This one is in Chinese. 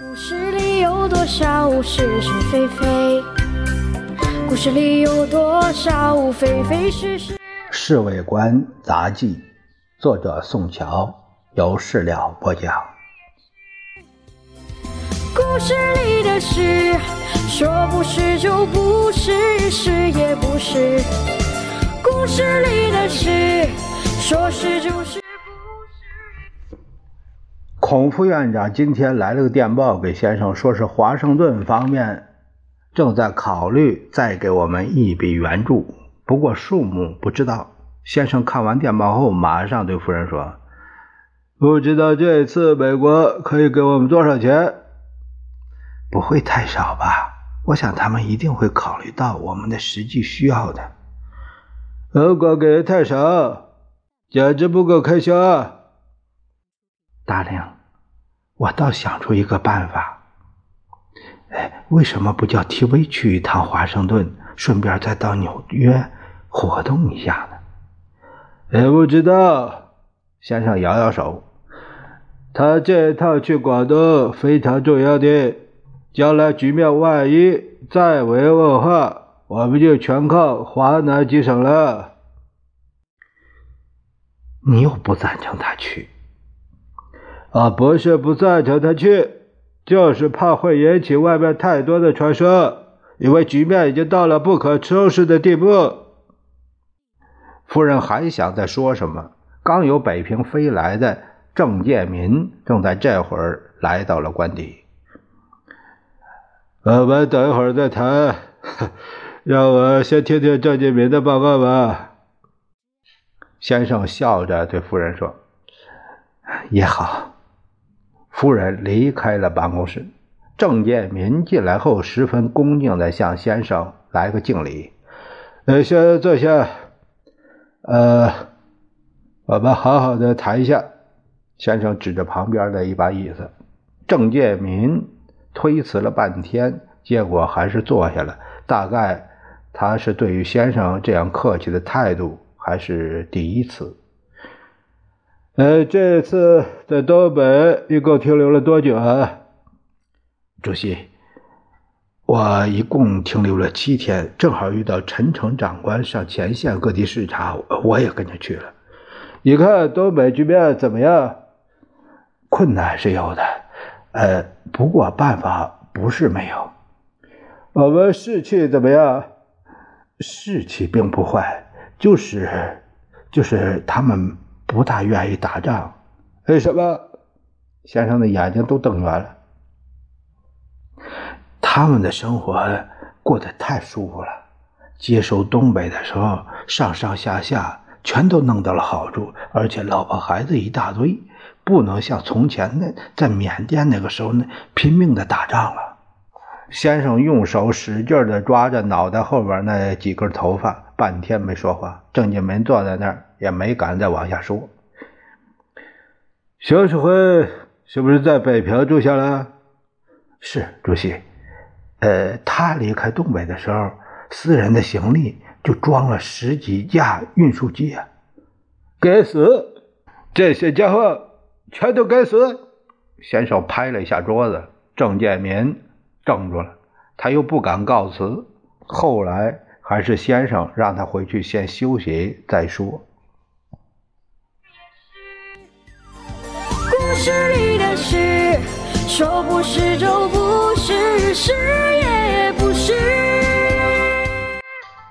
故事里有多少是是非非？故事里有多少非非是是？《侍卫官杂记》，作者宋乔，由事了播讲。故事里的事，说不是就不是，是也不是。故事里的事，说是就是，不是。孔副院长今天来了个电报给先生，说是华盛顿方面正在考虑再给我们一笔援助，不过数目不知道。先生看完电报后，马上对夫人说：“不知道这次美国可以给我们多少钱？不会太少吧？我想他们一定会考虑到我们的实际需要的。如果给的太少，简直不够开销！大量，我倒想出一个办法。哎，为什么不叫 TV 去一趟华盛顿，顺便再到纽约活动一下呢？”也不知道，先生摇摇手。他这一趟去广东非常重要的，将来局面万一再为恶化，我们就全靠华南几省了。你又不赞成他去？啊，不是不赞成他去，就是怕会引起外面太多的传说，因为局面已经到了不可收拾的地步。夫人还想再说什么，刚由北平飞来的郑建民正在这会儿来到了官邸。我们等一会儿再谈，让我先听听郑建民的报告吧。先生笑着对夫人说：“也好。”夫人离开了办公室。郑建民进来后，十分恭敬地向先生来个敬礼：“呃，先坐下。”呃，我们好好的谈一下。先生指着旁边的一把椅子，郑建民推辞了半天，结果还是坐下了。大概他是对于先生这样客气的态度还是第一次。呃，这次在东北一共停留了多久啊？主席。我一共停留了七天，正好遇到陈诚长官上前线各地视察，我也跟着去了。你看东北局面怎么样？困难是有的，呃，不过办法不是没有。我们士气怎么样？士气并不坏，就是就是他们不大愿意打仗。为什么？先生的眼睛都瞪圆了。他们的生活过得太舒服了，接收东北的时候，上上下下全都弄到了好处，而且老婆孩子一大堆，不能像从前那在缅甸那个时候那拼命的打仗了。先生用手使劲的抓着脑袋后边那几根头发，半天没说话。郑建民坐在那儿也没敢再往下说。肖世辉是不是在北平住下了？是，主席。呃，他离开东北的时候，私人的行李就装了十几架运输机啊！该死，这些家伙全都该死！先生拍了一下桌子，郑建民怔住了，他又不敢告辞。后来而是先生让他回去先休息再说。故事里的事说不是就不是是也不是。